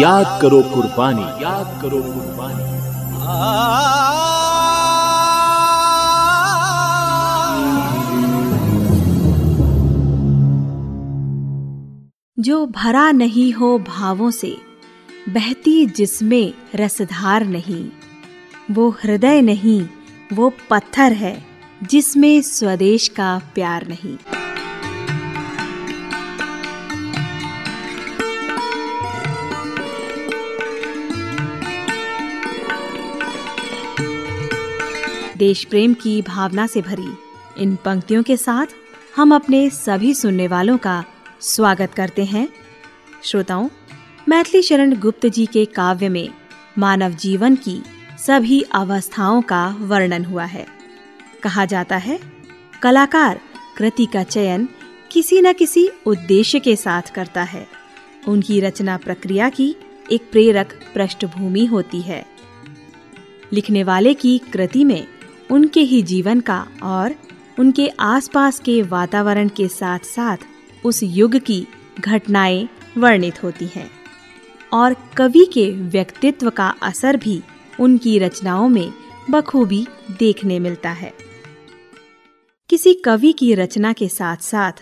याद करो कुर्बानी। याद करो कुर्बानी। जो भरा नहीं हो भावों से बहती जिसमें रसधार नहीं वो हृदय नहीं वो पत्थर है जिसमें स्वदेश का प्यार नहीं। देश प्रेम की भावना से भरी। इन पंक्तियों के साथ हम अपने सभी सुनने वालों का स्वागत करते हैं। श्रोताओं, मैथिली शरण गुप्त जी के काव्य में मानव जीवन की सभी अवस्थाओं का वर्णन हुआ है। कहा जाता है, कलाकार कृति का चयन किसी न किसी उद्देश्य के साथ करता है। उनकी रचना प्रक्रिया की एक प्रेरक पृष्ठभूमि होती है। लिखने वाले की कृति में उनके ही जीवन का और उनके आसपास के वातावरण के साथ साथ उस युग की घटनाएँ वर्णित होती हैं। और कवि के व्यक्तित्व का असर भी उनकी रचनाओं में बखूबी देखने मिलता है। किसी कवि की रचना के साथ साथ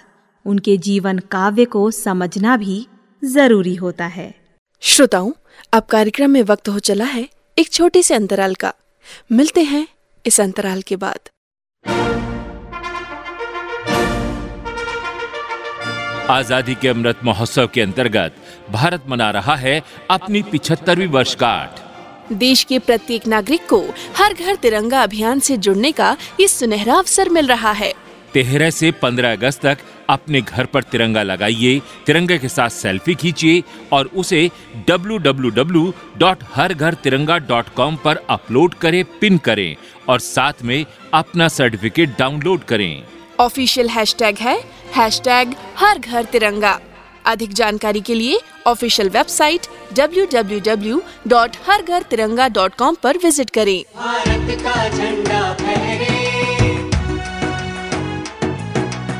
उनके जीवन काव्य को समझना भी ज़रूरी होता है। श्रोताओं, अब कार्यक्रम में वक्त हो चला है एक छोटे से अंतराल का। मिलते हैं इस अंतराल के बाद। आज़ादी के अमृत महोत्सव के अंतर्गत भारत मना रहा है अपनी पिछहत्तरवीं वर्षगांठ। देश के प्रत्येक नागरिक को हर घर तिरंगा अभियान से जुड़ने का ये सुनहरा अवसर मिल रहा है। तेरह से 15 अगस्त तक अपने घर पर तिरंगा लगाइए तिरंगे के साथ सेल्फी खींचिए और उसे www.हरघरतिरंगा.com पर अपलोड करें पिन करें और साथ में अपना सर्टिफिकेट डाउनलोड करें। ऑफिशियल हैशटैग है हैशटैग हर घर तिरंगा। अधिक जानकारी के लिए ऑफिशियल वेबसाइट www.हरघरतिरंगा.com पर विज़िट करें। भारत का झंडा फहरे।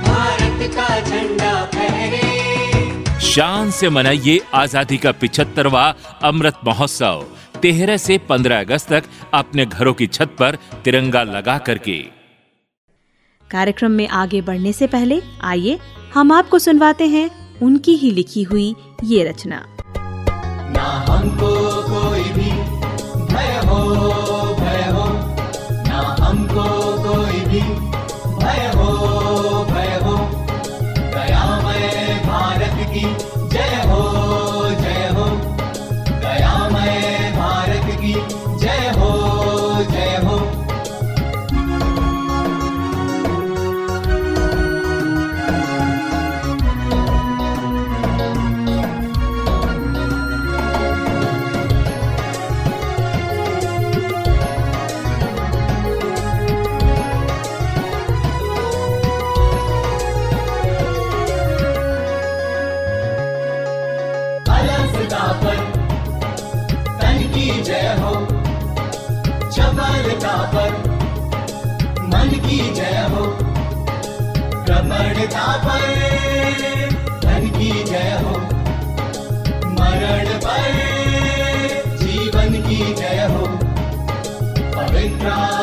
भारत का झंडा फहरे। शान से मनाइए आज़ादी का पिछहत्तरवा अमृत महोत्सव। तेरह से 15 अगस्त तक अपने घरों की छत पर तिरंगा लगा करके। कार्यक्रम में आगे बढ़ने से पहले आइए हम आपको सुनवाते हैं उनकी ही लिखी हुई ये रचना। ना हमको कोई भी भय हो। प्रबलता पर धन की जय हो। मरण पर जीवन की जय हो। पवित्रात्मा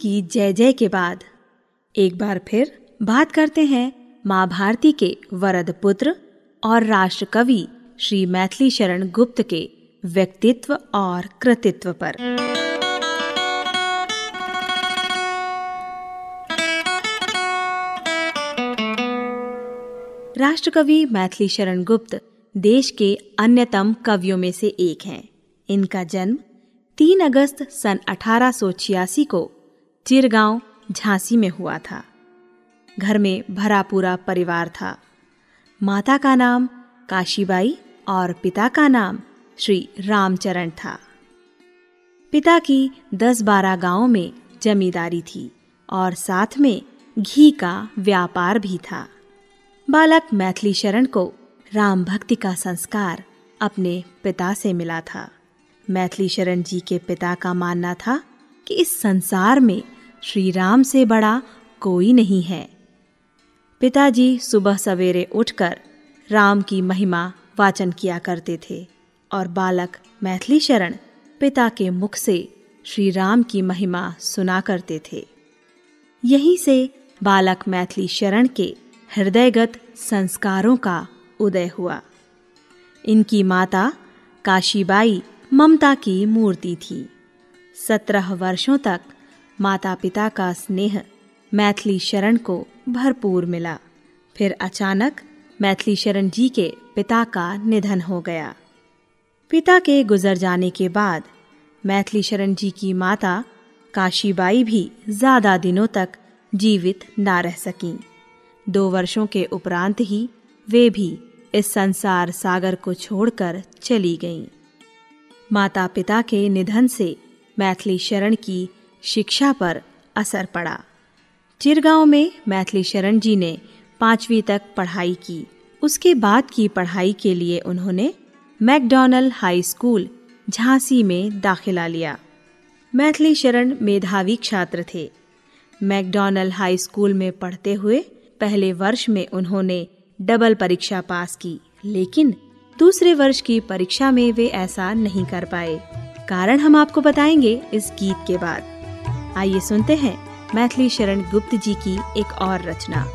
की जय जय के बाद। एक बार फिर बात करते हैं माँ भारती के वरद पुत्र और राष्ट्र कवि श्री मैथिली शरण गुप्त के व्यक्तित्व और कृतित्व पर। राष्ट्रकवि मैथिली शरण गुप्त देश के अन्यतम कवियों में से एक हैं। इनका जन्म 3 अगस्त सन 1886 को चिरगांव झांसी में हुआ था। घर में भरा पूरा परिवार था। माता का नाम काशीबाई और पिता का नाम श्री रामचरण था। पिता की दस बारह गाँवों में जमींदारी थी और साथ में घी का व्यापार भी था। बालक मैथिली शरण को राम भक्ति का संस्कार अपने पिता से मिला था। मैथिली शरण जी के पिता का मानना था कि इस संसार में श्री राम से बड़ा कोई नहीं है। पिताजी सुबह सवेरे उठकर राम की महिमा वाचन किया करते थे और बालक मैथिली शरण पिता के मुख से श्री राम की महिमा सुना करते थे। यहीं से बालक मैथिली शरण के हृदयगत संस्कारों का उदय हुआ। इनकी माता काशीबाई ममता की मूर्ति थी। सत्रह वर्षों तक माता पिता का स्नेह मैथिली शरण को भरपूर मिला। फिर अचानक मैथिली शरण जी के पिता का निधन हो गया। पिता के गुजर जाने के बाद मैथिली शरण जी की माता काशीबाई भी ज़्यादा दिनों तक जीवित ना रह सकीं। दो वर्षों के उपरांत ही वे भी इस संसार सागर को छोड़कर चली गईं। माता पिता के निधन से मैथिली शरण की शिक्षा पर असर पड़ा। चिरगांव में मैथिली शरण जी ने पांचवी तक पढ़ाई की। उसके बाद की पढ़ाई के लिए उन्होंने मैकडॉनल्ड हाई स्कूल झांसी में दाखिला लिया। मैथिली शरण मेधावी छात्र थे। मैकडॉनल्ड हाई स्कूल में पढ़ते हुए पहले वर्ष में उन्होंने डबल परीक्षा पास की, लेकिन दूसरे वर्ष की परीक्षा में वे ऐसा नहीं कर पाए। कारण हम आपको बताएँगे इस गीत के बाद। आइए सुनते हैं मैथिली शरण गुप्त जी की एक और रचना।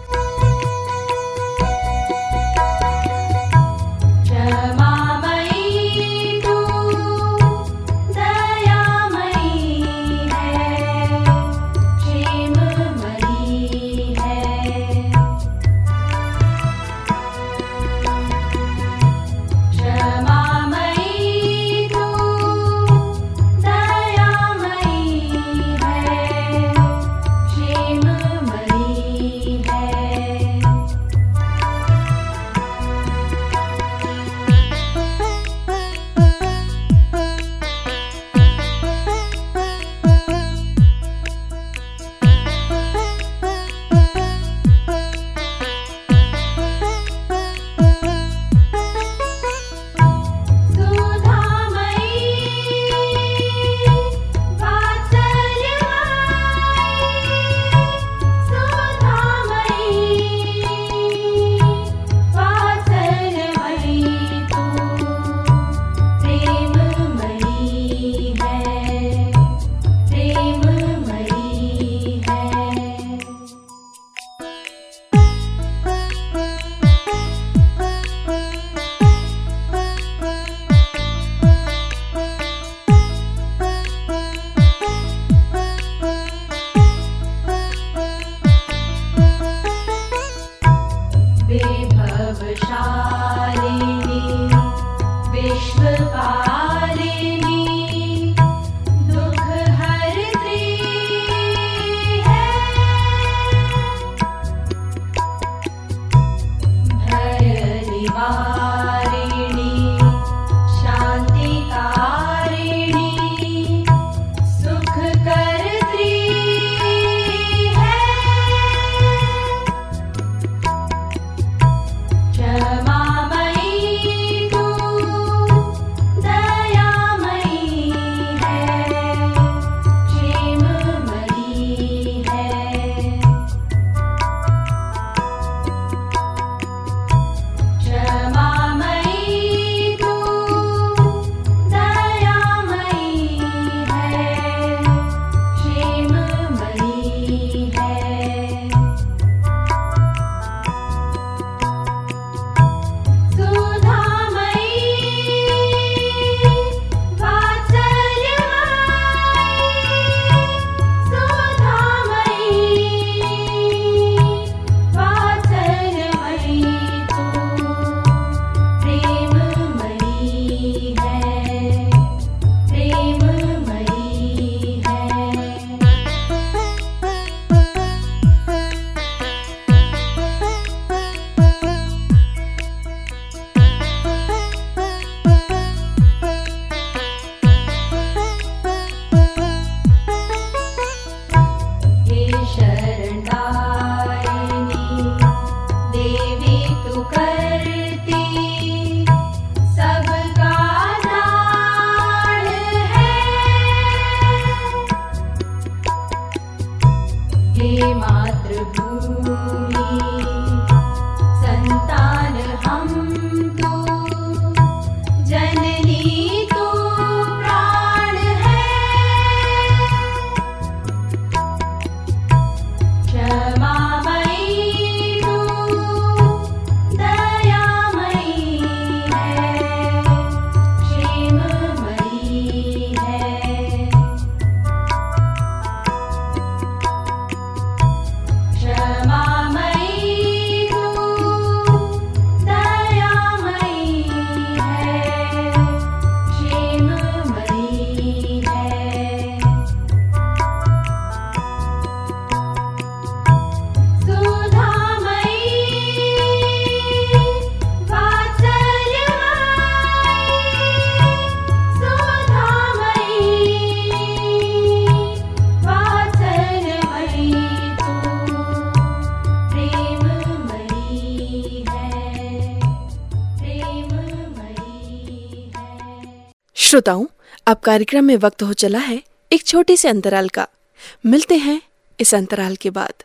श्रोताओं अब कार्यक्रम में वक्त हो चला है एक छोटे से अंतराल का। मिलते हैं इस अंतराल के बाद।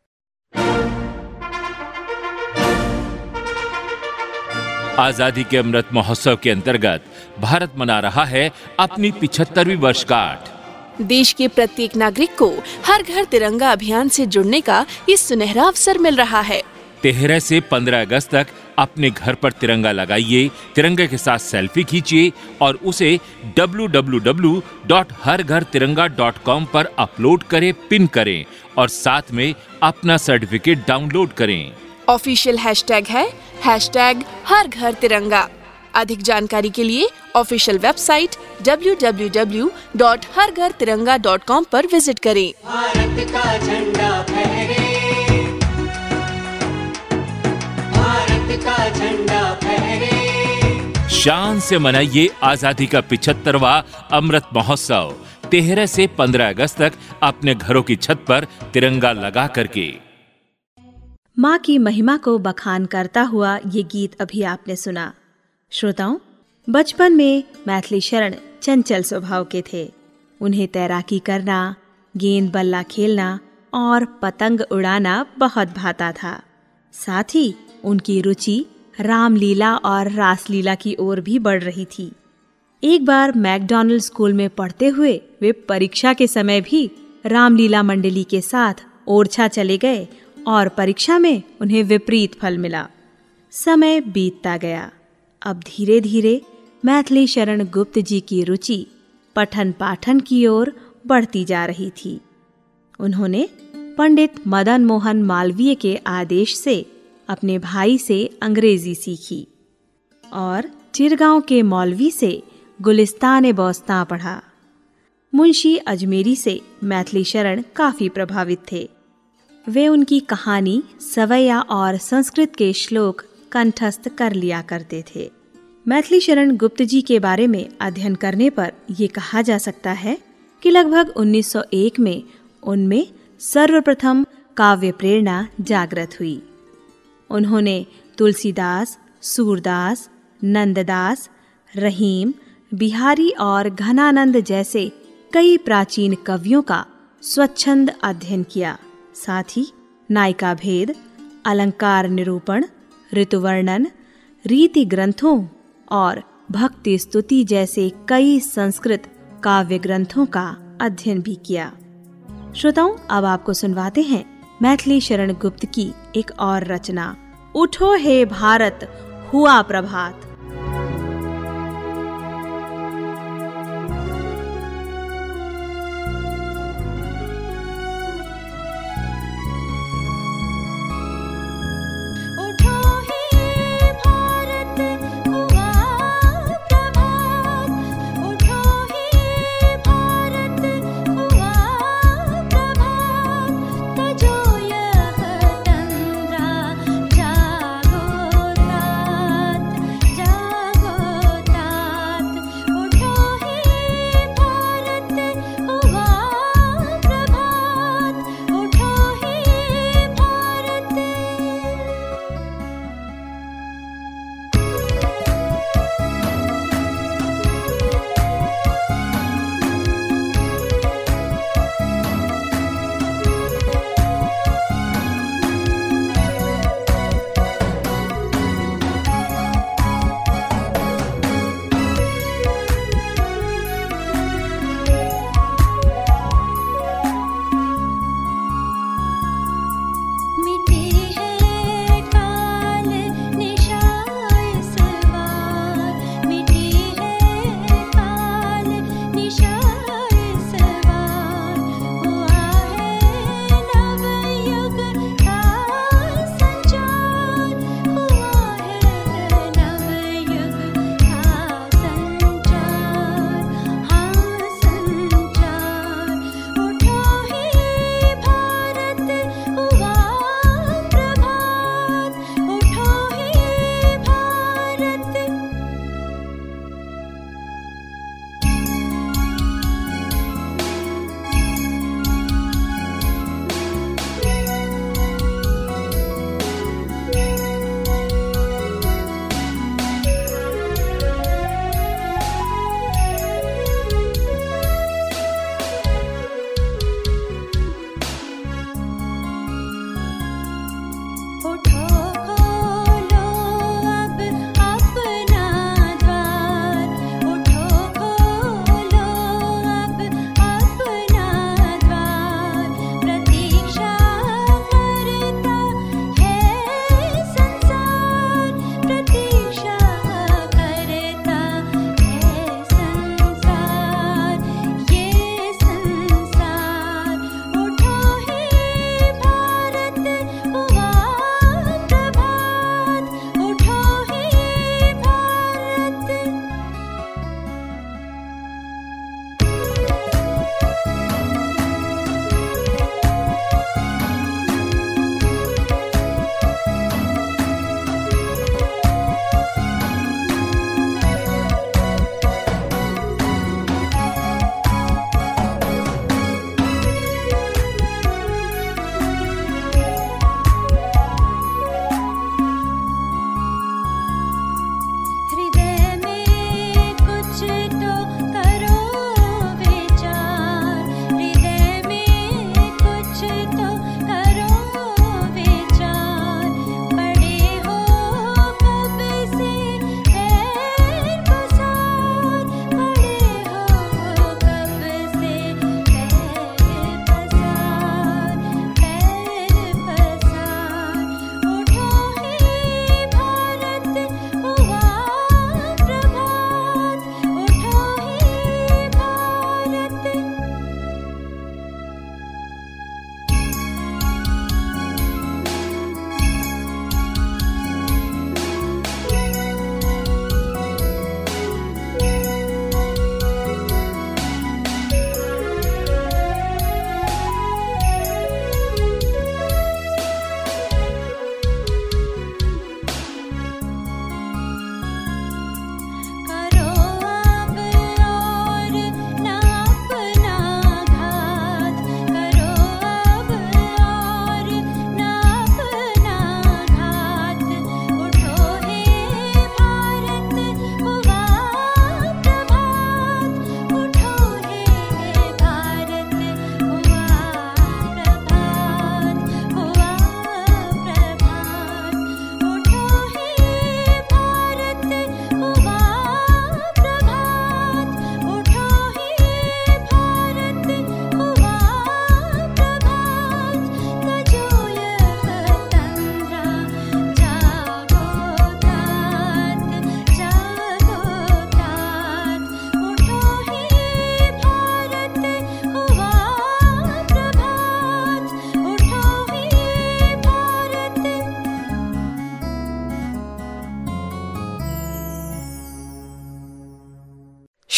आज़ादी के अमृत महोत्सव के अंतर्गत भारत मना रहा है अपनी पिछहत्तरवीं वर्षगांठ। देश के प्रत्येक नागरिक को हर घर तिरंगा अभियान से जुड़ने का ये सुनहरा अवसर मिल रहा है। तेरह से 15 अगस्त तक अपने घर पर तिरंगा लगाइए तिरंगे के साथ सेल्फी खींचिए और उसे www.harghartiranga.com पर अपलोड करें पिन करें और साथ में अपना सर्टिफिकेट डाउनलोड करें। ऑफिशियल हैशटैग है हैशटैग हर घर तिरंगा अधिक जानकारी के लिए ऑफिशियल वेबसाइट www.harghartiranga.com पर विज़िट करें। भारत का झंडा फहरे। का झंडा फहरे। शान से मनाइए आज़ादी का पिछहत्तरवा अमृत महोत्सव। तेरह से 15 अगस्त तक अपने घरों की छत पर तिरंगा लगा करके। माँ की महिमा को बखान करता हुआ ये गीत अभी आपने सुना। श्रोताओं बचपन में मैथिली शरण चंचल स्वभाव के थे। उन्हें तैराकी करना गेंद बल्ला खेलना और पतंग उड़ाना बहुत भाता था। साथ ही उनकी रुचि रामलीला और रासलीला की ओर भी बढ़ रही थी। एक बार मैकडॉनल्ड स्कूल में पढ़ते हुए वे परीक्षा के समय भी रामलीला मंडली के साथ ओरछा चले गए और परीक्षा में उन्हें विपरीत फल मिला। समय बीतता गया। अब धीरे धीरे मैथिली शरण गुप्त जी की रुचि पठन पाठन की ओर बढ़ती जा रही थी। उन्होंने पंडित मदन मोहन मालवीय के आदेश से अपने भाई से अंग्रेज़ी सीखी और चिरगांव के मौलवी से गुलिस्तान बोस्तां पढ़ा। मुंशी अजमेरी से मैथिली शरण काफ़ी प्रभावित थे। वे उनकी कहानी सवैया और संस्कृत के श्लोक कंठस्थ कर लिया करते थे। मैथिली शरण गुप्त जी के बारे में अध्ययन करने पर यह कहा जा सकता है कि लगभग 1901 में उनमें सर्वप्रथम काव्य प्रेरणा जागृत हुई। उन्होंने तुलसीदास, सूरदास, नंददास, रहीम, बिहारी और घनानंद जैसे कई प्राचीन कवियों का स्वच्छंद अध्ययन किया। साथ ही नायिका भेद, अलंकार निरूपण, ऋतुवर्णन, रीति ग्रंथों और भक्ति स्तुति जैसे कई संस्कृत काव्य ग्रंथों का अध्ययन भी किया। श्रोताओं, अब आपको सुनवाते हैं मैथिली शरण गुप्त की एक और रचना। उठो हे भारत हुआ प्रभात।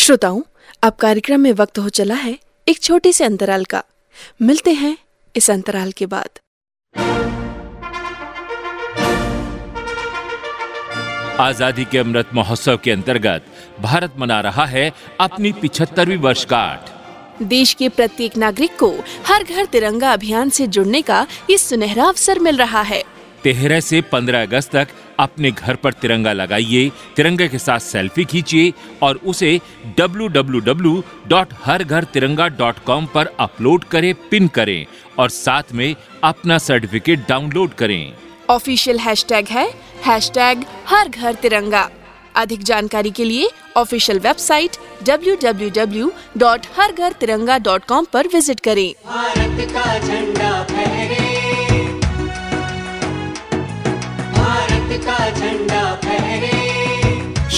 श्रोताओं अब कार्यक्रम में वक्त हो चला है एक छोटे से अंतराल का। मिलते हैं इस अंतराल के बाद। आज़ादी के अमृत महोत्सव के अंतर्गत भारत मना रहा है अपनी पिछहत्तरवीं वर्षगांठ। देश के प्रत्येक नागरिक को हर घर तिरंगा अभियान से जुड़ने का ये सुनहरा अवसर मिल रहा है। तेरह से 15 अगस्त तक अपने घर पर तिरंगा लगाइए तिरंगे के साथ सेल्फी खींचिए और उसे www.हरघरतिरंगा.com पर अपलोड करें पिन करें और साथ में अपना सर्टिफिकेट डाउनलोड करें। ऑफिशियल हैशटैग है हैशटैग हर घर तिरंगा अधिक जानकारी के लिए ऑफिशियल वेबसाइट www.हरघरतिरंगा.com पर विज़िट करें। भारत का झंडा फहरे।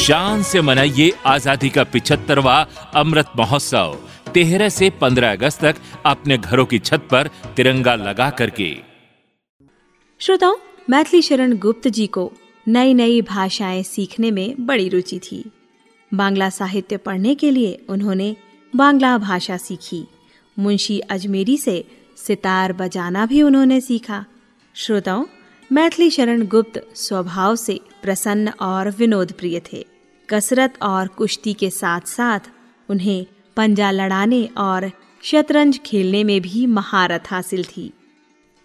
शान से मनाइए आज़ादी का पिछहत्तरवा अमृत महोत्सव। तेरह से 15 अगस्त तक अपने घरों की छत पर तिरंगा लगा करके। श्रोताओं, मैथिली शरण गुप्त जी को नई नई भाषाएँ सीखने में बड़ी रुचि थी। बांग्ला साहित्य पढ़ने के लिए उन्होंने बांग्ला भाषा सीखी। मुंशी अजमेरी से सितार बजाना भी उन्होंने सीखा। श्रोताओं, मैथिली शरण गुप्त स्वभाव से प्रसन्न और विनोद प्रिय थे। कसरत और कुश्ती के साथ साथ उन्हें पंजा लड़ाने और शतरंज खेलने में भी महारत हासिल थी।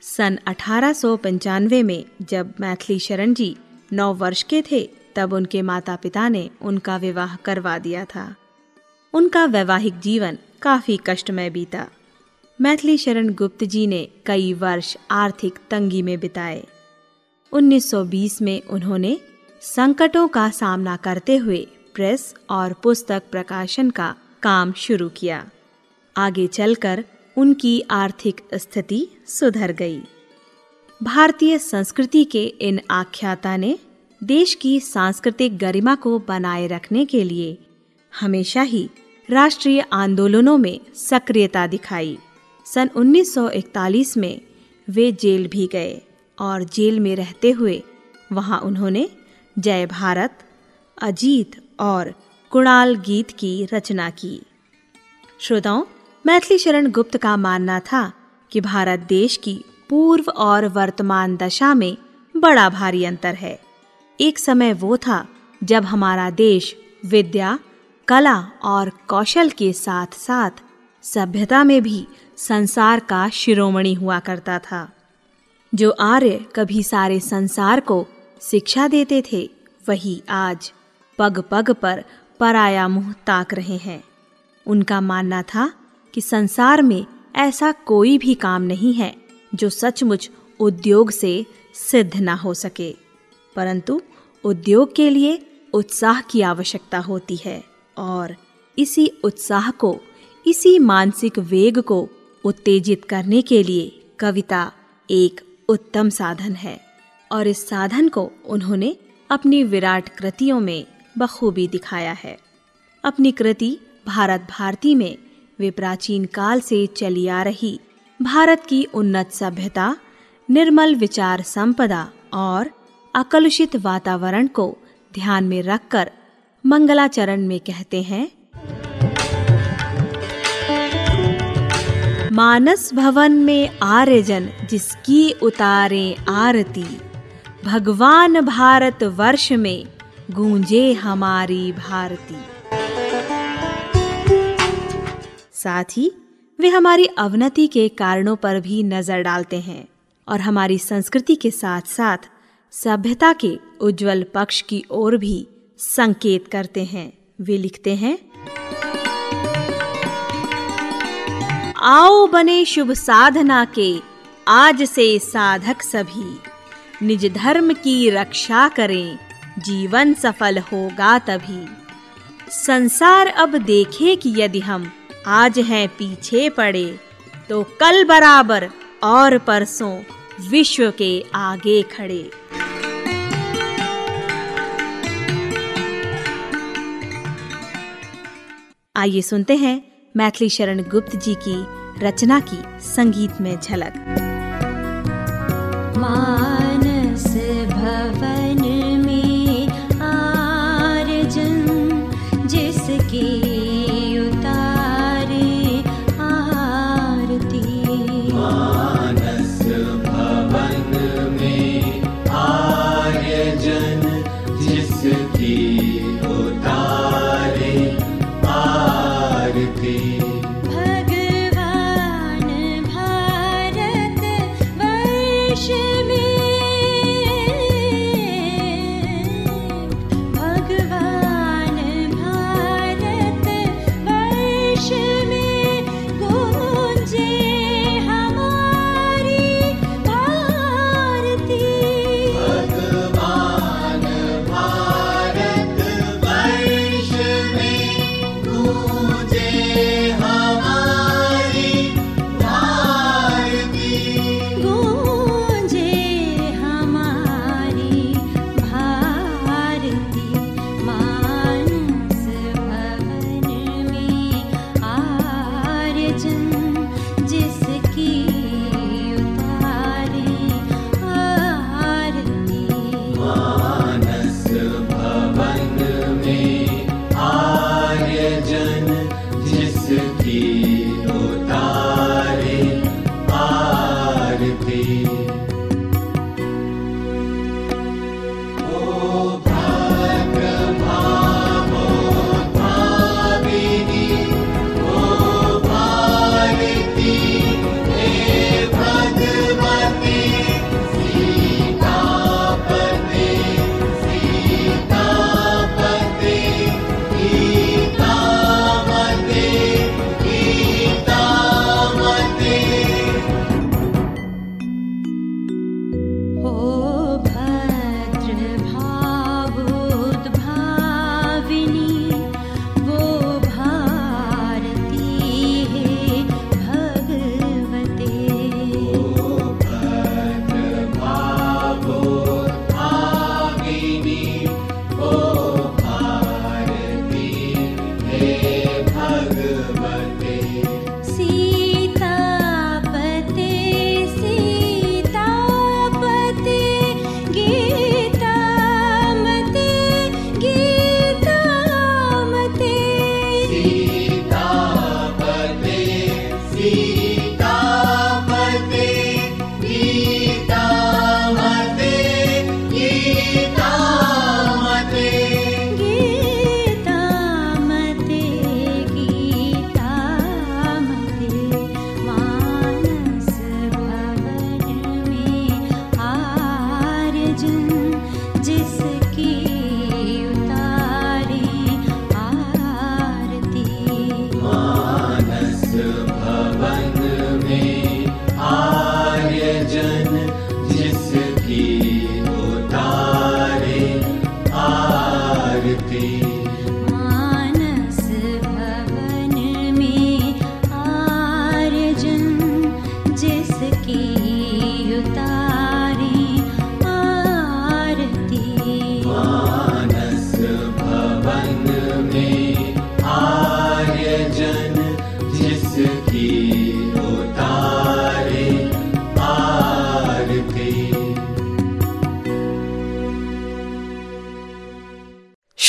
सन अठारह सौ पंचानवे में जब मैथिली शरण जी नौ वर्ष के थे, तब उनके माता पिता ने उनका विवाह करवा दिया था। उनका वैवाहिक जीवन काफ़ी कष्टमय बीता। मैथिली शरण गुप्त जी ने कई वर्ष आर्थिक तंगी में बिताए। 1920 में उन्होंने संकटों का सामना करते हुए प्रेस और पुस्तक प्रकाशन का काम शुरू किया। आगे चलकर उनकी आर्थिक स्थिति सुधर गई। भारतीय संस्कृति के इन आख्याता ने देश की सांस्कृतिक गरिमा को बनाए रखने के लिए हमेशा ही राष्ट्रीय आंदोलनों में सक्रियता दिखाई। सन 1941 में वे जेल भी गए। और जेल में रहते हुए वहाँ उन्होंने जय भारत, अजीत और कुणाल गीत की रचना की। श्रोताओं, मैथिली शरण गुप्त का मानना था कि भारत देश की पूर्व और वर्तमान दशा में बड़ा भारी अंतर है। एक समय वो था जब हमारा देश विद्या, कला और कौशल के साथ साथ सभ्यता में भी संसार का शिरोमणि हुआ करता था। जो आर्य कभी सारे संसार को शिक्षा देते थे, वही आज पग पग पर पराया मुँह ताक रहे हैं। उनका मानना था कि संसार में ऐसा कोई भी काम नहीं है जो सचमुच उद्योग से सिद्ध ना हो सके। परंतु उद्योग के लिए उत्साह की आवश्यकता होती है और इसी उत्साह को, इसी मानसिक वेग को उत्तेजित करने के लिए कविता एक उत्तम साधन है और इस साधन को उन्होंने अपनी विराट कृतियों में बखूबी दिखाया है। अपनी कृति भारत भारती में वे प्राचीन काल से चली आ रही भारत की उन्नत सभ्यता, निर्मल विचार संपदा और अकलुषित वातावरण को ध्यान में रखकर मंगलाचरण में कहते हैं मानस भवन में आर्यजन जिसकी उतारे आरती। भगवान भारत वर्ष में गूंजे हमारी भारती। साथ ही, वे हमारी अवनति के कारणों पर भी नज़र डालते हैं और हमारी संस्कृति के साथ साथ सभ्यता के उज्जवल पक्ष की ओर भी संकेत करते हैं। वे लिखते हैं आओ बने शुभ साधना के, आज से साधक सभी। निज धर्म की रक्षा करें, जीवन सफल होगा तभी। संसार अब देखे कि यदि हम आज हैं पीछे पड़े तो कल बराबर और परसों विश्व के आगे खड़े। आइए सुनते हैं मैथिली शरण गुप्त जी की रचना की संगीत में झलक। मानस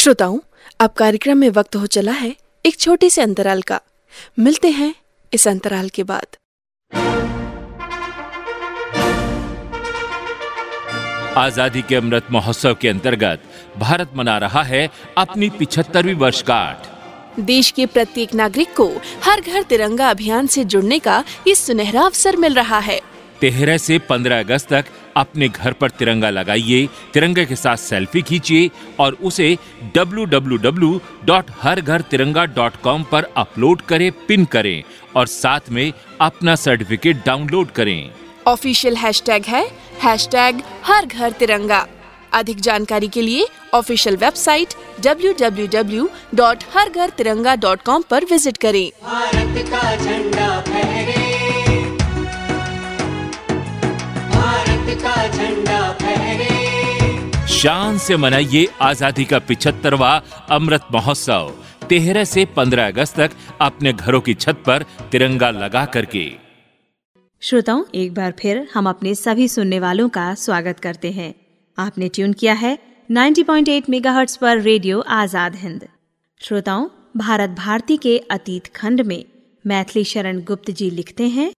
श्रोताओं अब कार्यक्रम में वक्त हो चला है एक छोटे से अंतराल का। मिलते हैं इस अंतराल के बाद। आज़ादी के अमृत महोत्सव के अंतर्गत भारत मना रहा है अपनी पिछहत्तरवीं वर्षगांठ। देश के प्रत्येक नागरिक को हर घर तिरंगा अभियान से जुड़ने का ये सुनहरा अवसर मिल रहा है। तेरह से 15 अगस्त तक अपने घर पर तिरंगा लगाइए तिरंगे के साथ सेल्फी खींचिए और उसे www.हरघरतिरंगा.com पर अपलोड करें पिन करें और साथ में अपना सर्टिफिकेट डाउनलोड करें। ऑफिशियल हैशटैग है हैशटैग हर घर तिरंगा अधिक जानकारी के लिए ऑफिशियल वेबसाइट www.हरघरतिरंगा.com पर विज़िट करें। भारत का झंडा फहरे शान से मनाइए आज़ादी का पिछहत्तरवा अमृत महोत्सव। तेरह से 15 अगस्त तक अपने घरों की छत पर तिरंगा लगा करके। श्रोताओं, एक बार फिर हम अपने सभी सुनने वालों का स्वागत करते हैं। आपने ट्यून किया है 90.8 मेगाहर्ट्ज पर रेडियो आज़ाद हिंद। श्रोताओं, भारत भारती के अतीत खंड में मैथिली शरण गुप्त जी लिखते हैं।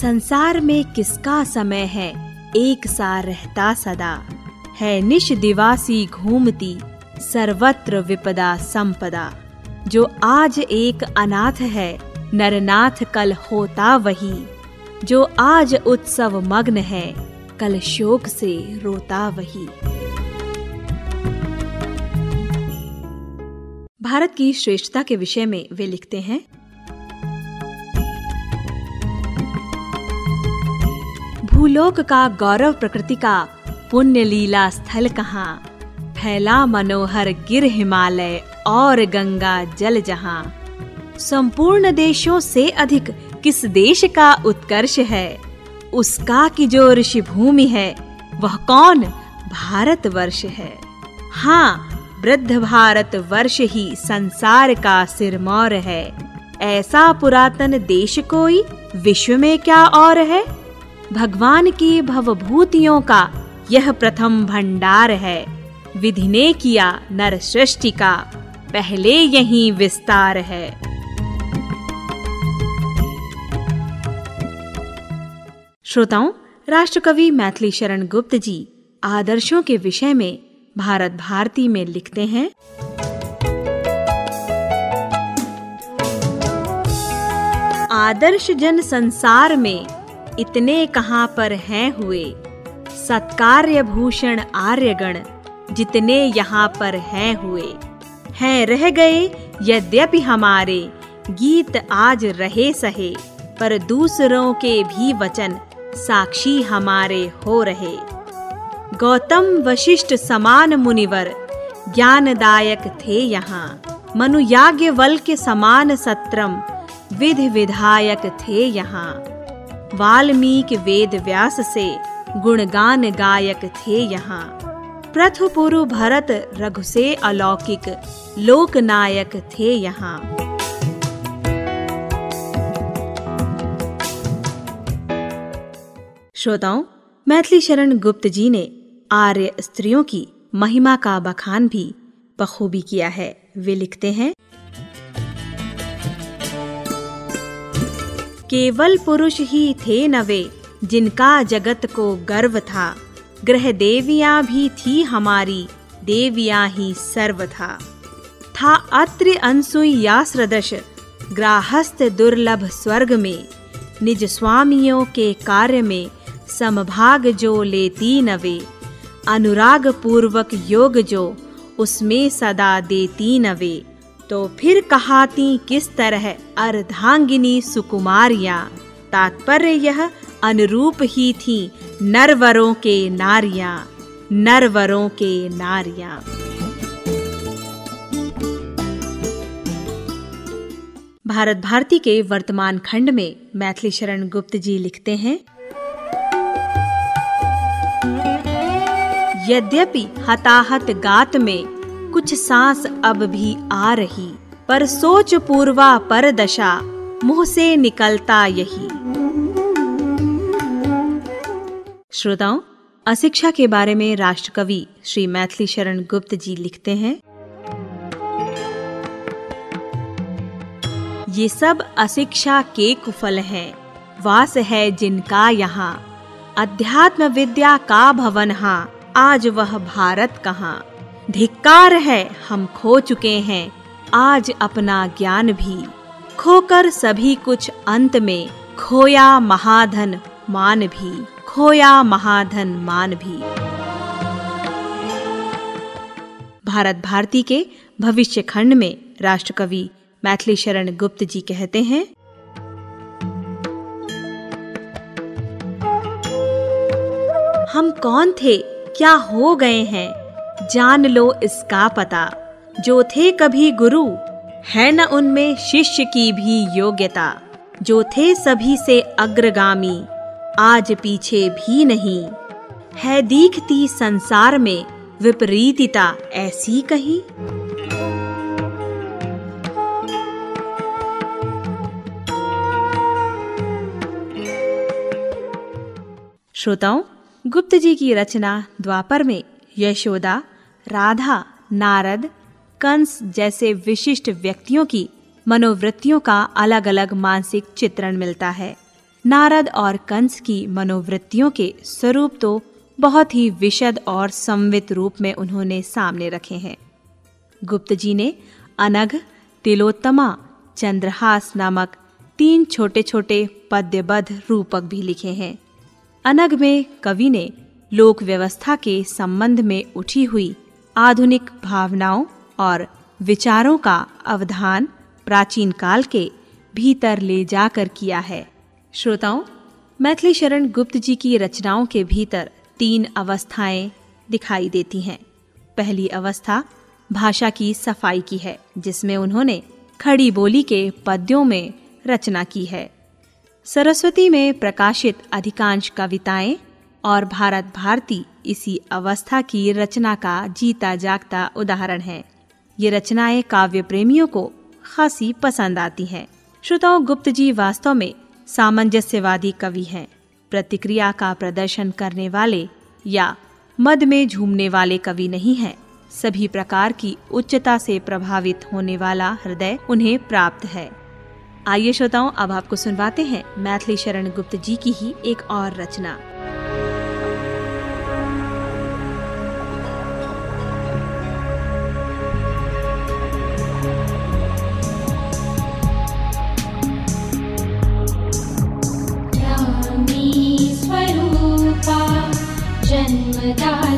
संसार में किसका समय है? एक सा रहता सदा। है निश दिवासी घूमती, सर्वत्र विपदा संपदा। जो आज एक अनाथ है, नरनाथ कल होता वही। जो आज उत्सव मग्न है, कल शोक से रोता वही। भारत की श्रेष्ठता के विषय में वे लिखते हैं भूलोक का गौरव प्रकृति का पुण्य लीला स्थल कहाँ? फैला मनोहर गिर हिमालय और गंगा जल जहाँ। संपूर्ण देशों से अधिक किस देश का उत्कर्ष है? उसका की जो ऋषि भूमि है, वह कौन भारत वर्ष है? हाँ वृद्ध भारत वर्ष ही संसार का सिरमौर है। ऐसा पुरातन देश कोई विश्व में क्या और है? भगवान की भवभूतियों का यह प्रथम भंडार है। विधि ने किया नर सृष्टि का, पहले यही विस्तार है। श्रोताओं, राष्ट्रकवि मैथिली शरण गुप्त जी आदर्शों के विषय में भारत भारती में लिखते हैं। आदर्श जन संसार में इतने कहाँ पर हैं हुए। सत्कार्य भूषण आर्यगण जितने यहाँ पर हैं हुए। हैं रह गए, यद्यपि हमारे। गीत आज रहे सहे, पर दूसरों के भी वचन साक्षी हमारे हो रहे। गौतम वशिष्ठ समान मुनिवर, ज्ञानदायक थे यहाँ। मनु याज्ञवल के समान सत्रम, विधि विधायक थे यहाँ। वाल्मीकि वेद व्यास से गुणगान गायक थे यहाँ। प्रथुपुरु भरत रघु से अलौकिक लोकनायक थे यहाँ। श्रोताओं, मैथिली शरण गुप्त जी ने आर्य स्त्रियों की महिमा का बखान भी बखूबी किया है। वे लिखते हैं केवल पुरुष ही थे नवे, जिनका जगत को गर्व था। ग्रह देवियाँ भी थी हमारी, देवियाँ ही सर्व था। था अत्रि अनसुईया सदृश ग्राहस्थ दुर्लभ स्वर्ग में। निज स्वामियों के कार्य में समभाग जो लेती नवे अनुराग पूर्वक योग जो उसमें सदा देती नवे। तो फिर कहाती किस तरह अर्धांगिनी सुकुमारियाँ? तात्पर्य यह अनुरूप ही थी नरवरों के नारियाँ, नरवरों के नारियाँ। भारत भारती के वर्तमान खंड में मैथिली शरण गुप्त जी लिखते हैं, यद्यपि हताहत गात में कुछ सांस अब भी आ रही, पर सोच पूर्वा पर दशा, मुँह से निकलता यही। श्रोताओं, अशिक्षा के बारे में राष्ट्रकवि श्री मैथिली शरण गुप्त जी लिखते हैं। ये सब अशिक्षा के कुफल हैं, वास है जिनका यहाँ। अध्यात्म विद्या का भवन हाँ आज वह भारत कहाँ। धिक्कार है, हम खो चुके हैं। आज अपना ज्ञान भी। खोकर सभी कुछ अंत में, खोया महाधन मान भी। खोया महाधन मान भी। भारत भारती के भविष्य खंड में राष्ट्रकवि मैथिली शरण गुप्त जी कहते हैं, हम कौन थे? क्या हो गए हैं? जान लो इसका पता। जो थे कभी गुरु, है न उनमें शिष्य की भी योग्यता। जो थे सभी से अग्रगामी, आज पीछे भी नहीं। है दीखती संसार में विपरीतिता, ऐसी कहीं? श्रोताओं, गुप्त जी की रचना द्वापर में यशोदा राधा, नारद, कंस जैसे विशिष्ट व्यक्तियों की मनोवृत्तियों का अलग अलग मानसिक चित्रण मिलता है। नारद और कंस की मनोवृत्तियों के स्वरूप तो बहुत ही विशद और संवित रूप में उन्होंने सामने रखे हैं। गुप्त जी ने अनघ, तिलोत्तमा, चंद्रहास नामक तीन छोटे छोटे पद्यबद्ध रूपक भी लिखे हैं। अनघ में कवि ने लोक व्यवस्था के संबंध में उठी हुई आधुनिक भावनाओं और विचारों का अवधान प्राचीन काल के भीतर ले जाकर किया है। श्रोताओं मैथिली शरण गुप्त जी की रचनाओं के भीतर तीन अवस्थाएँ दिखाई देती हैं। पहली अवस्था भाषा की सफ़ाई की है, जिसमें उन्होंने खड़ी बोली के पद्यों में रचना की है। सरस्वती में प्रकाशित अधिकांश कविताएँ और भारत भारती इसी अवस्था की रचना का जीता जागता उदाहरण है। ये रचनाएँ काव्य प्रेमियों को खासी पसंद आती हैं। श्रोताओं गुप्त जी वास्तव में सामंजस्यवादी कवि हैं। प्रतिक्रिया का प्रदर्शन करने वाले या मद में झूमने वाले कवि नहीं हैं। सभी प्रकार की उच्चता से प्रभावित होने वाला हृदय उन्हें प्राप्त है। आइए श्रोताओं, अब आपको सुनवाते हैं मैथिली शरण गुप्त जी की ही एक और रचना। जन्मदात्री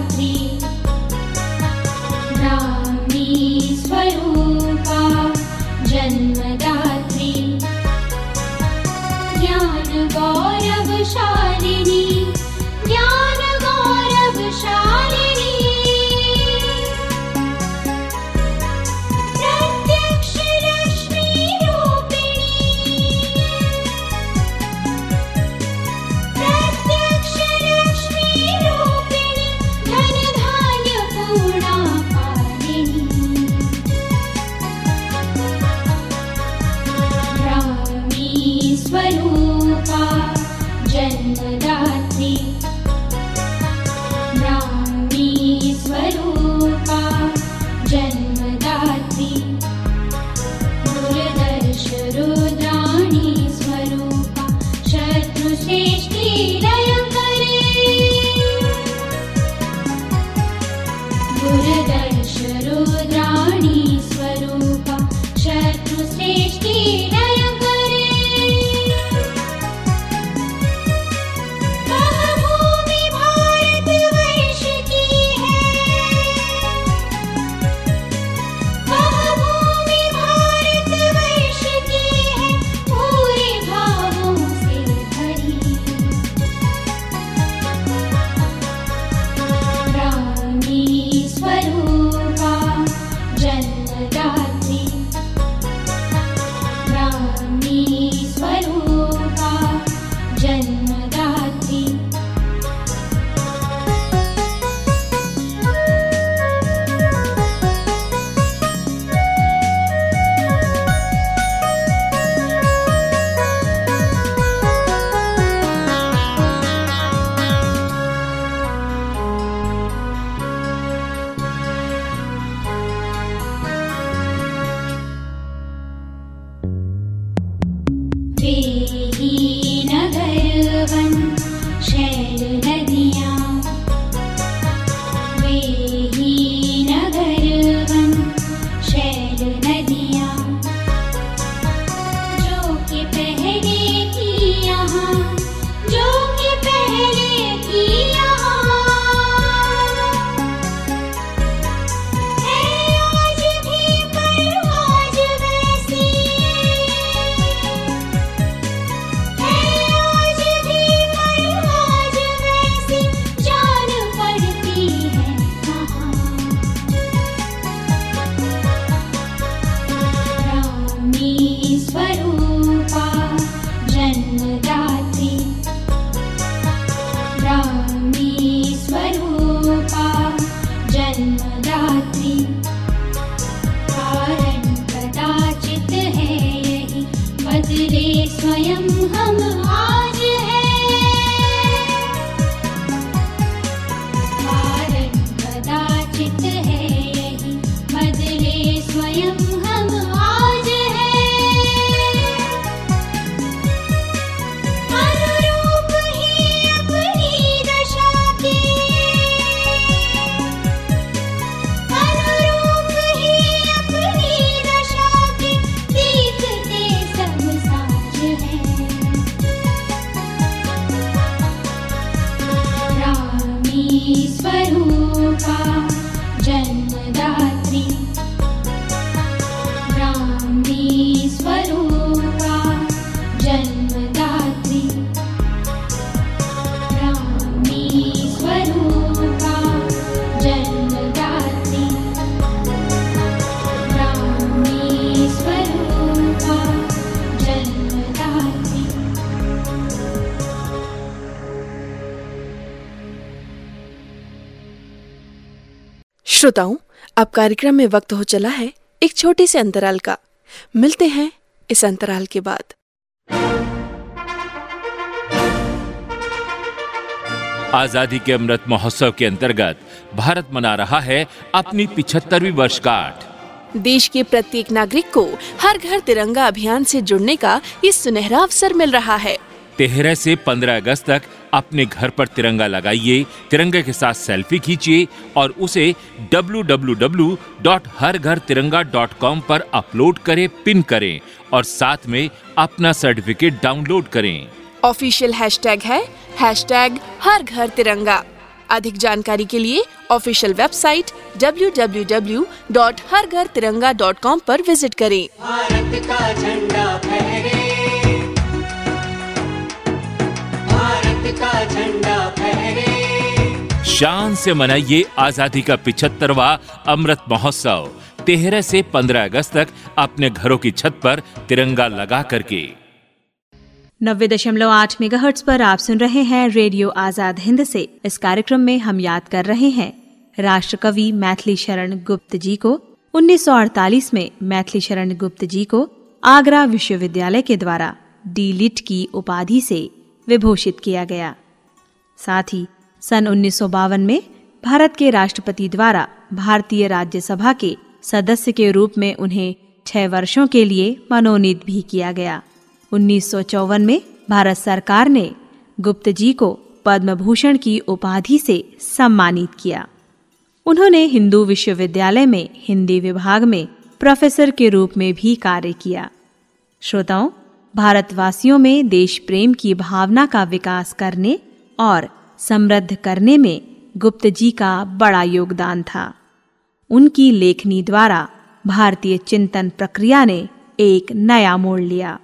श्रोताओं अब कार्यक्रम में वक्त हो चला है एक छोटे से अंतराल का। मिलते हैं इस अंतराल के बाद। आज़ादी के अमृत महोत्सव के अंतर्गत भारत मना रहा है अपनी पिछहत्तरवीं वर्षगांठ। देश के प्रत्येक नागरिक को हर घर तिरंगा अभियान से जुड़ने का ये सुनहरा अवसर मिल रहा है। तेरह से 15 अगस्त तक अपने घर पर तिरंगा लगाइए तिरंगे के साथ सेल्फी खींचिए और उसे www.हरघरतिरंगा.com पर अपलोड करें पिन करें और साथ में अपना सर्टिफिकेट डाउनलोड करें। ऑफिशियल हैशटैग है हैशटैग हर घर तिरंगा अधिक जानकारी के लिए ऑफिशियल वेबसाइट www.हरघरतिरंगा.com पर विज़िट करें। भारत का झंडा फहरे। भारत का झंडा फहरे। शान से मनाइए आज़ादी का पिछहत्तरवा अमृत महोत्सव। तेरह से 15 अगस्त तक अपने घरों की छत पर तिरंगा लगा करके। नब्बे दशमलव आठ मेगा पर आप सुन रहे हैं रेडियो आज़ाद हिंद से। इस कार्यक्रम में हम याद कर रहे हैं राष्ट्रकवि मैथिली शरण गुप्त जी को। 1948 में मैथिली शरण गुप्त जी को आगरा विश्वविद्यालय के द्वारा डी लिट की उपाधि से विभूषित किया गया। साथ ही, सन उन्नीस सौ बावन में भारत के राष्ट्रपति द्वारा भारतीय राज्यसभा के सदस्य के रूप में उन्हें छह वर्षों के लिए मनोनीत भी किया गया। उन्नीस सौ चौवन में भारत सरकार ने गुप्त जी को पद्म भूषण की उपाधि से सम्मानित किया। उन्होंने हिंदू विश्वविद्यालय में हिंदी विभाग में प्रोफेसर के रूप में भी कार्य किया। श्रोताओं भारतवासियों में देश प्रेम की भावना का विकास करने और समृद्ध करने में गुप्त जी का बड़ा योगदान था। उनकी लेखनी द्वारा भारतीय चिंतन प्रक्रिया ने एक नया मोड़ लिया।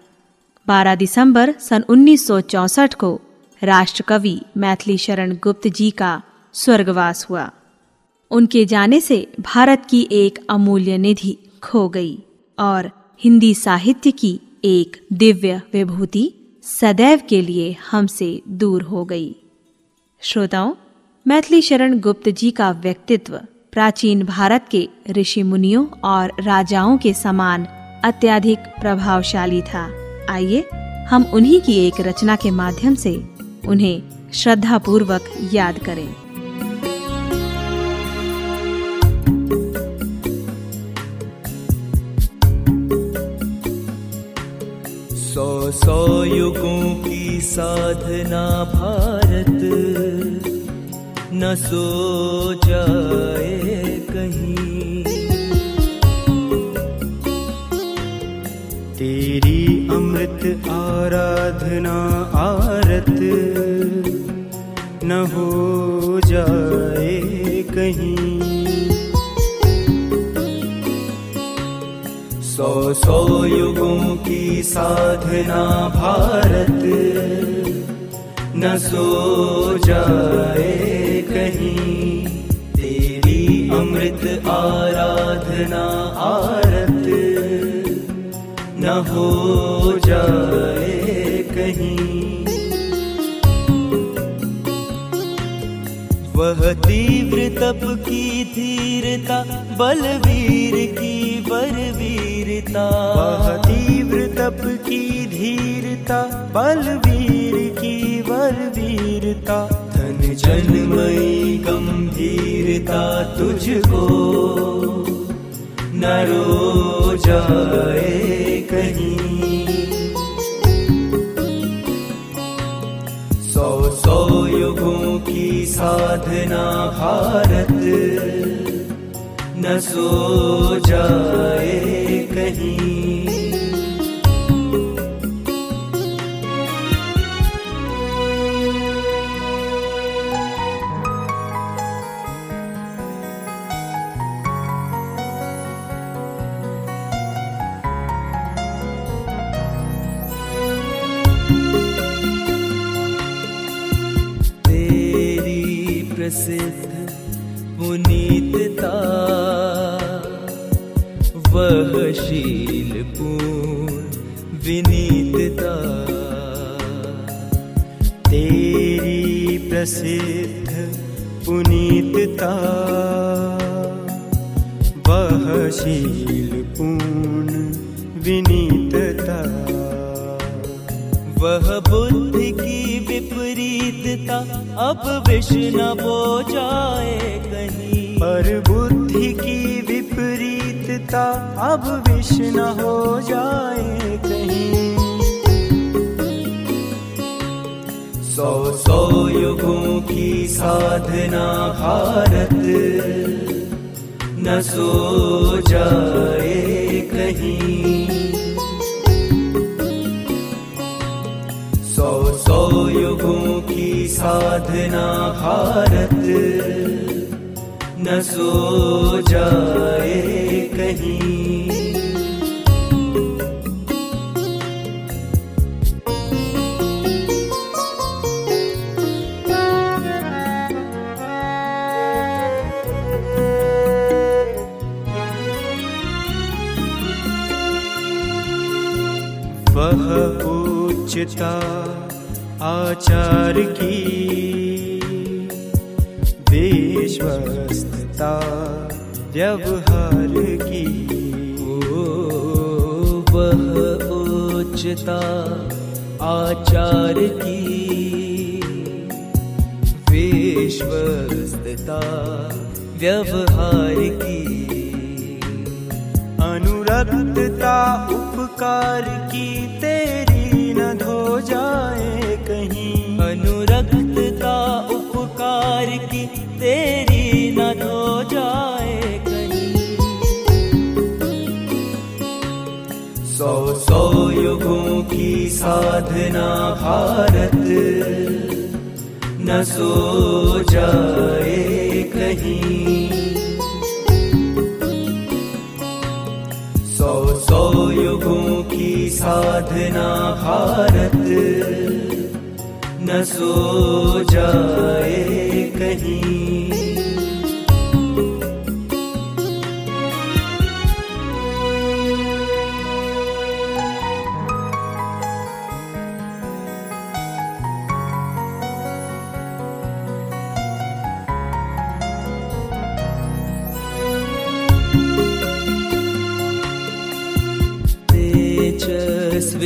12 दिसंबर सन 1964 को राष्ट्रकवि मैथिली शरण गुप्त जी का स्वर्गवास हुआ। उनके जाने से भारत की एक अमूल्य निधि खो गई और हिंदी साहित्य की एक दिव्य विभूति सदैव के लिए हमसे दूर हो गई। श्रोताओं, मैथिली शरण गुप्त जी का व्यक्तित्व प्राचीन भारत के ऋषि मुनियों और राजाओं के समान अत्यधिक प्रभावशाली था। आइए, हम उन्हीं की एक रचना के माध्यम से उन्हें श्रद्धा पूर्वक याद करें। सौ युगों की साधना भारत। न सो जाए कहीं। तेरी अमृत आराधना आरत। न हो जाए कहीं। सौ सौ युगों की साधना भारत। न सो जाए कहीं, तेरी अमृत आराधना आरत। न हो जाए कहीं। वह तीव्र तप की धीरता बलवीर की बलवीरता। तीव्र तप की धीरता बलवीर की बलवीरता। धन जनमयी गंभीरता तुझको। न रो जाए कहीं। सौ सौ युगों की साधना भारत। न सो जाए कहीं। वह शील पूर्ण विनीतता। तेरी प्रसिद्ध पुनीतता। वह शील पूर्ण विनीतता। वह बुद्धि की विपरीतता, अब विष न बो जाए कहीं। पर बुद्धि की विपरीतता अब विष न हो जाए कहीं। सौ सौ युगों की साधना भारत, न सो जाए कहीं। सौ सौ युगों की साधना भारत सो जाए कहीं। वह पूछता आचार की व्यवहार की। ओ वह उच्चता आचार की। विश्वस्तता व्यवहार की। अनुरक्तता उपकार की साधना भारत। न सो जाए कहीं। सौ सौ युगों की साधना भारत। न सो जाए कहीं।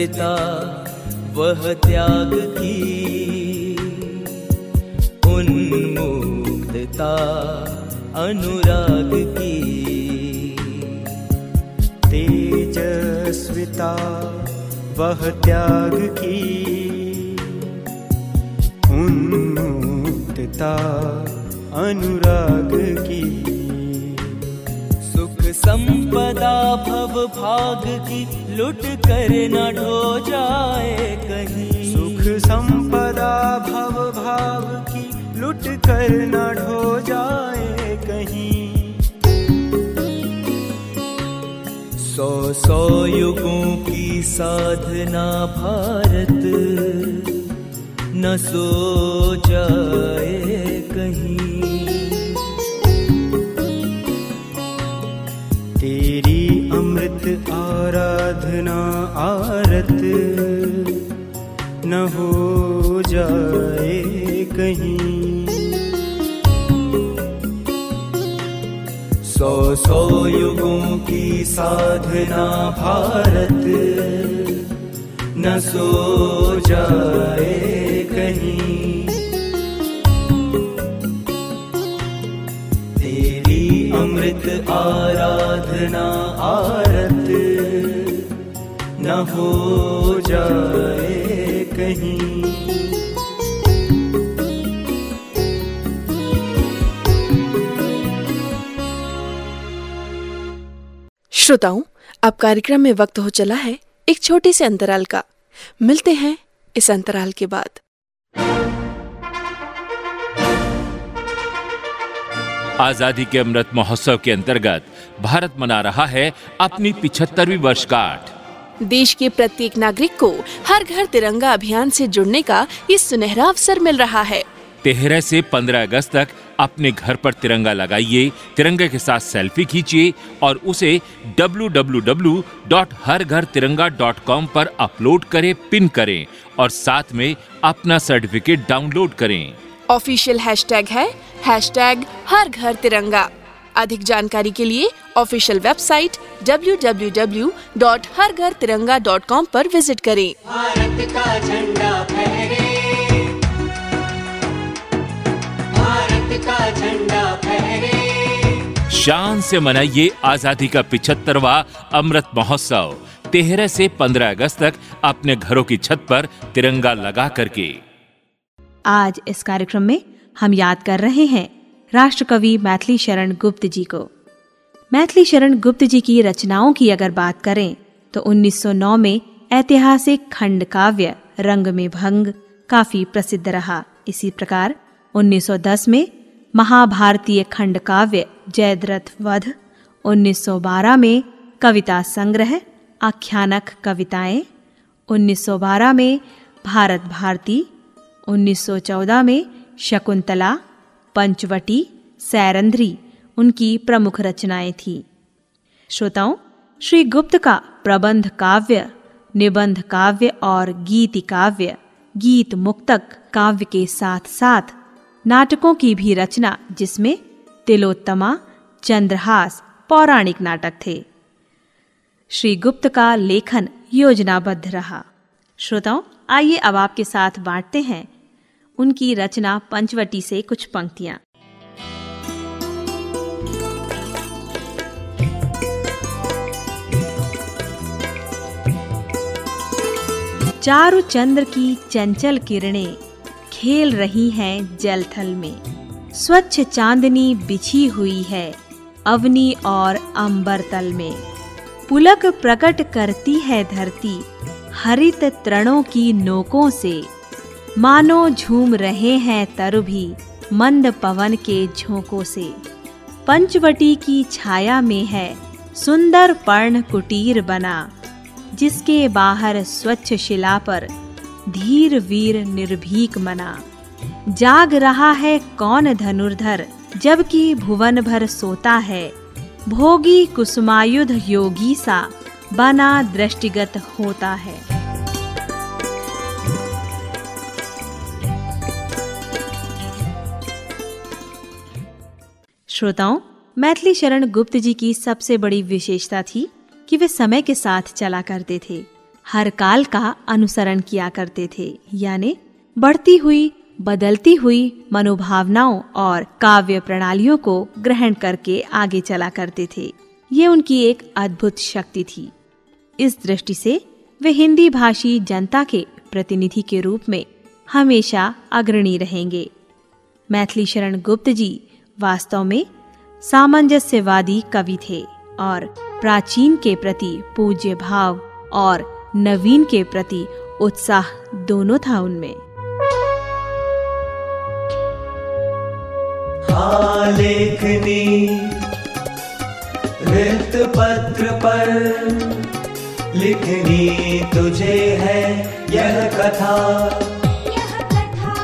तेजस्विता वह त्याग की उन्मुक्तता, अनुराग की। तेजस्विता, वह त्याग की। उन्मुक्तता, अनुराग की। सुख संपदा, भव भाग की। लुट कर न ढो जाए कहीं। सुख संपदा भव भाव की लुट कर न ढो जाए कहीं। सौ सौ युगों की साधना भारत न सो जाए कहीं। अमृत आराधना, आरत। न हो जाए कहीं। सौ सौ युगों की साधना भारत। न सो जाए कहीं। अमृत आराधना, आरत। न हो जाए कहीं। श्रोताओं, अब कार्यक्रम में वक्त हो चला है एक छोटे से अंतराल का। मिलते हैं इस अंतराल के बाद। आज़ादी के अमृत महोत्सव के अंतर्गत भारत मना रहा है अपनी पिछहत्तरवीं वर्षगांठ। देश के प्रत्येक नागरिक को हर घर तिरंगा अभियान से जुड़ने का ये सुनहरा अवसर मिल रहा है। तेरह से 15 अगस्त तक अपने घर पर तिरंगा लगाइए तिरंगे के साथ सेल्फी खींचिए और उसे www.हरघरतिरंगा.com पर अपलोड करें पिन करें और साथ में अपना सर्टिफिकेट डाउनलोड करें। ऑफिशियल हैशटैग है हैशटैग हर घर तिरंगा। अधिक जानकारी के लिए ऑफिशियल वेबसाइट www.हरघरतिरंगा.com पर विज़िट करें। भारत का झंडा फहरे। भारत का झंडा फहरे। शान से मनाइए आज़ादी का पिछहत्तरवा अमृत महोत्सव। तेरह से 15 अगस्त तक अपने घरों की छत पर तिरंगा लगा करके। आज इस कार्यक्रम में हम याद कर रहे हैं राष्ट्रकवि मैथिली शरण गुप्त जी को। मैथिली शरण गुप्त जी की रचनाओं की अगर बात करें तो 1909 में ऐतिहासिक खंड काव्य रंग में भंग काफ़ी प्रसिद्ध रहा। इसी प्रकार 1910 में महाभारतीय खंड काव्य जयद्रथ वध 1912 में कविता संग्रह, आख्यानक कविताएँ 1912 में भारत भारती 1914 में शकुंतला, पंचवटी, सैरंध्री उनकी प्रमुख रचनाएँ थी। श्रोताओं, श्री गुप्त का प्रबंध काव्य, निबंध काव्य और गीति काव्य, गीत मुक्तक काव्य के साथ साथ नाटकों की भी रचना, जिसमें तिलोत्तमा, चंद्रहास पौराणिक नाटक थे। श्री गुप्त का लेखन योजनाबद्ध रहा। श्रोताओं, आइए अब आपके साथ बांटते हैं उनकी रचना पंचवटी से कुछ पंक्तियाँ। चारु चंद्र की चंचल किरणें खेल रही हैं जलथल में। स्वच्छ चांदनी बिछी हुई है अवनी और अंबर तल में। पुलक प्रकट करती है धरती, हरित तृणों की नोकों से। मानो झूम रहे हैं तरु भी मंद पवन के झोंकों से। पंचवटी की छाया में है सुंदर पर्ण कुटीर बना, जिसके बाहर स्वच्छ शिला पर धीर वीर निर्भीक मना। जाग रहा है कौन धनुर्धर, जबकि भुवन भर सोता है। भोगी कुसुमायुध योगी सा बना दृष्टिगत होता है। श्रोताओं, मैथिली शरण गुप्त जी की सबसे बड़ी विशेषता थी कि वे समय के साथ चला करते थे। हर काल का अनुसरण किया करते थे, यानी बढ़ती हुई, बदलती हुई मनोभावनाओं और काव्य प्रणालियों को ग्रहण करके आगे चला करते थे। ये उनकी एक अद्भुत शक्ति थी। इस दृष्टि से वे हिंदी भाषी जनता के प्रतिनिधि के रूप में हमेशा अग्रणी रहेंगे। मैथिली शरण गुप्त जी वास्तव में सामंजस्यवादी कवि थे और प्राचीन के प्रति पूज्य भाव और नवीन के प्रति उत्साह दोनों था उनमें। लेखनी पत्र पर लिखनी तुझे है यह कथा। यह कथा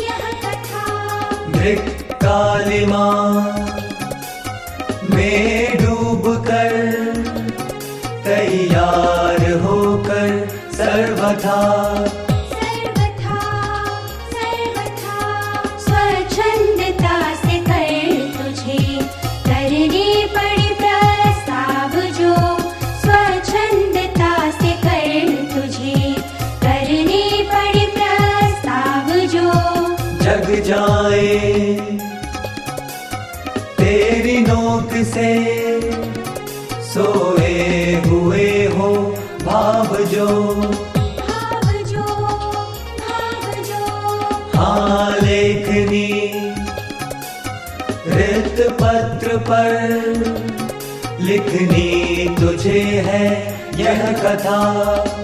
यह कथा। कालिमा में डूब कर तैयार होकर सर्वथा पर लिखनी तुझे है यह कथा।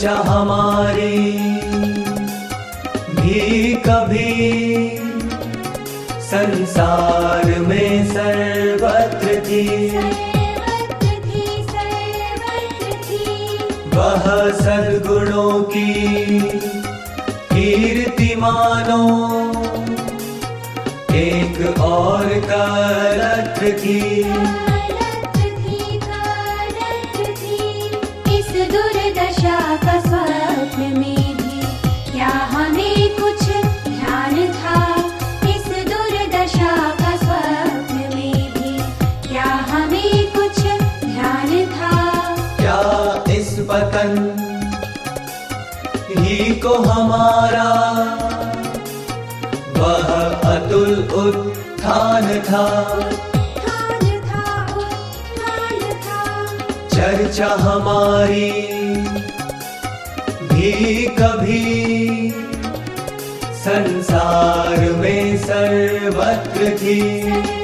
चर्चा हमारी भी कभी संसार में सर्वत्र थी। वह सद्गुणों की कीर्तिमानों एक और कलत्र की था। चर्चा हमारी भी कभी संसार में सर्वत्र थी।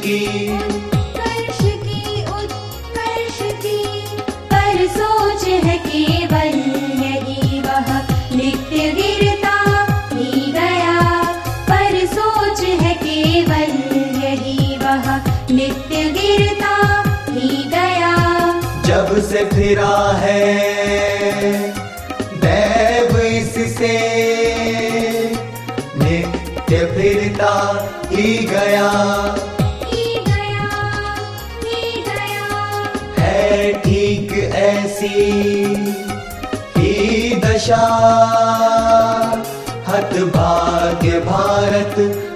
की। कर्ष की उत्कर्ष की पर सोच है केवल यही वह। नित्य गिरता ही गया पर सोच है केवल यही वह। नित्य गिरता ही गया जब से फिरा है दैव इससे नित्य फिरता ही गया।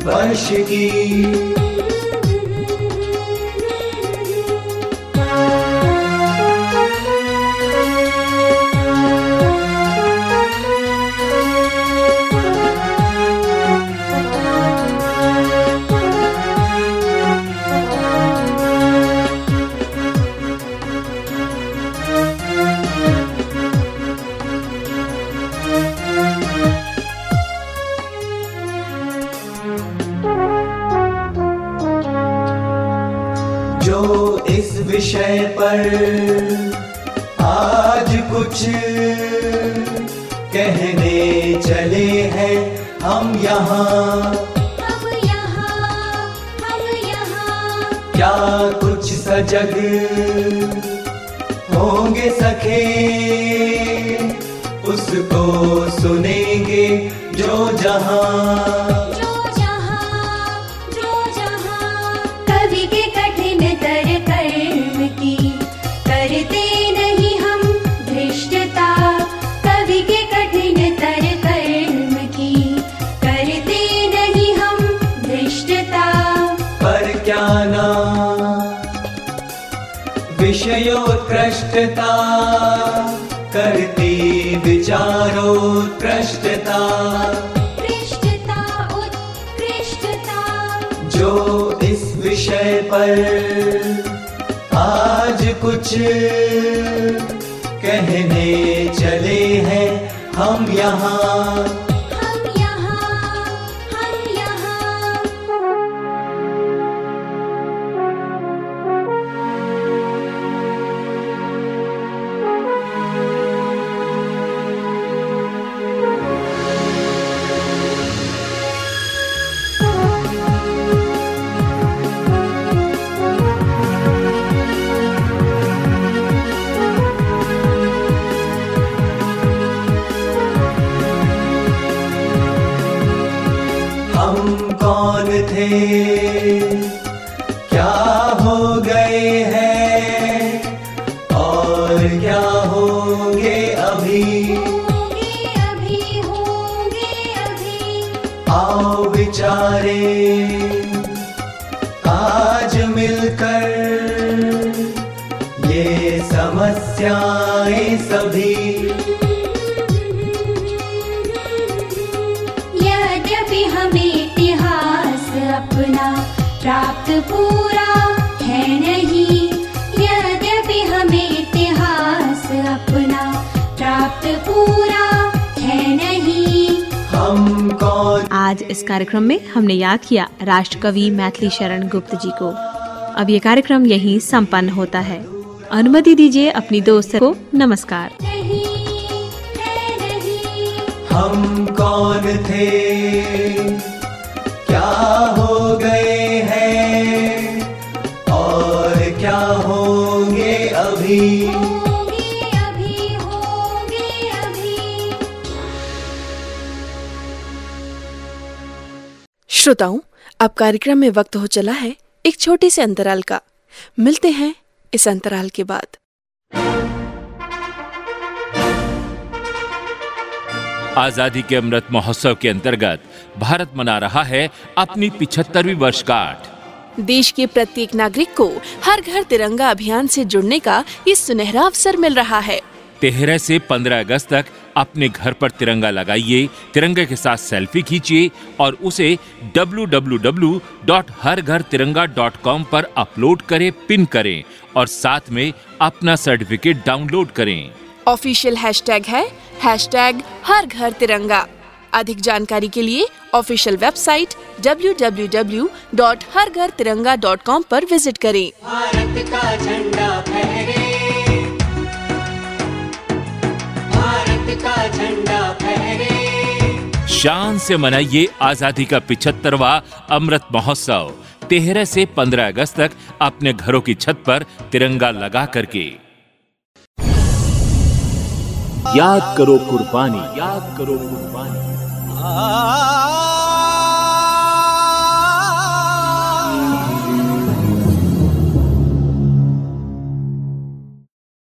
वर्ष। की जो इस विषय पर। आज कुछ कहने चले हैं हम यहाँ। हम यहाँ हम यहाँ। क्या कुछ सजग होंगे सखे? उसको सुनेंगे जो जहाँ। विचारोत्कृष्टता जो इस विषय पर आज कुछ कहने चले हैं हम यहाँ कौन प्राप्त पूरा है नहीं। यद्यपि हमें इतिहास अपना प्राप्त पूरा है नहीं। हम कौन? आज इस कार्यक्रम में हमने याद किया राष्ट्रकवि मैथिली शरण गुप्त जी को। अब ये कार्यक्रम यहीं संपन्न होता है। अनुमति दीजिए अपनी दोस्त को नमस्कार। नहीं नहीं हम कौन थे? क्या हो गए? होंगे अभी। होंगे अभी होंगे अभी श्रोताओं अब कार्यक्रम में वक्त हो चला है एक छोटे से अंतराल का। मिलते हैं इस अंतराल के बाद। आज़ादी के अमृत महोत्सव के अंतर्गत भारत मना रहा है अपनी पिछहत्तरवीं वर्षगांठ। देश के प्रत्येक नागरिक को हर घर तिरंगा अभियान से जुड़ने का ये सुनहरा अवसर मिल रहा है। तेरह से 15 अगस्त तक अपने घर पर तिरंगा लगाइए तिरंगे के साथ सेल्फी खींचिए और उसे www.हरघरतिरंगा.com पर अपलोड करें पिन करें और साथ में अपना सर्टिफिकेट डाउनलोड करें। ऑफिशियल हैशटैग है हैशटैग हर घर तिरंगा अधिक जानकारी के लिए ऑफिशियल वेबसाइट www.हरघरतिरंगा.com पर विज़िट करें। भारत का झंडा फहरे। भारत का झंडा फहरे। शान से मनाइए आज़ादी का पिछहत्तरवा अमृत महोत्सव। तेरह से 15 अगस्त तक अपने घरों की छत पर तिरंगा लगा करके। याद करो कुर्बानी। याद करो कुर्बानी। आ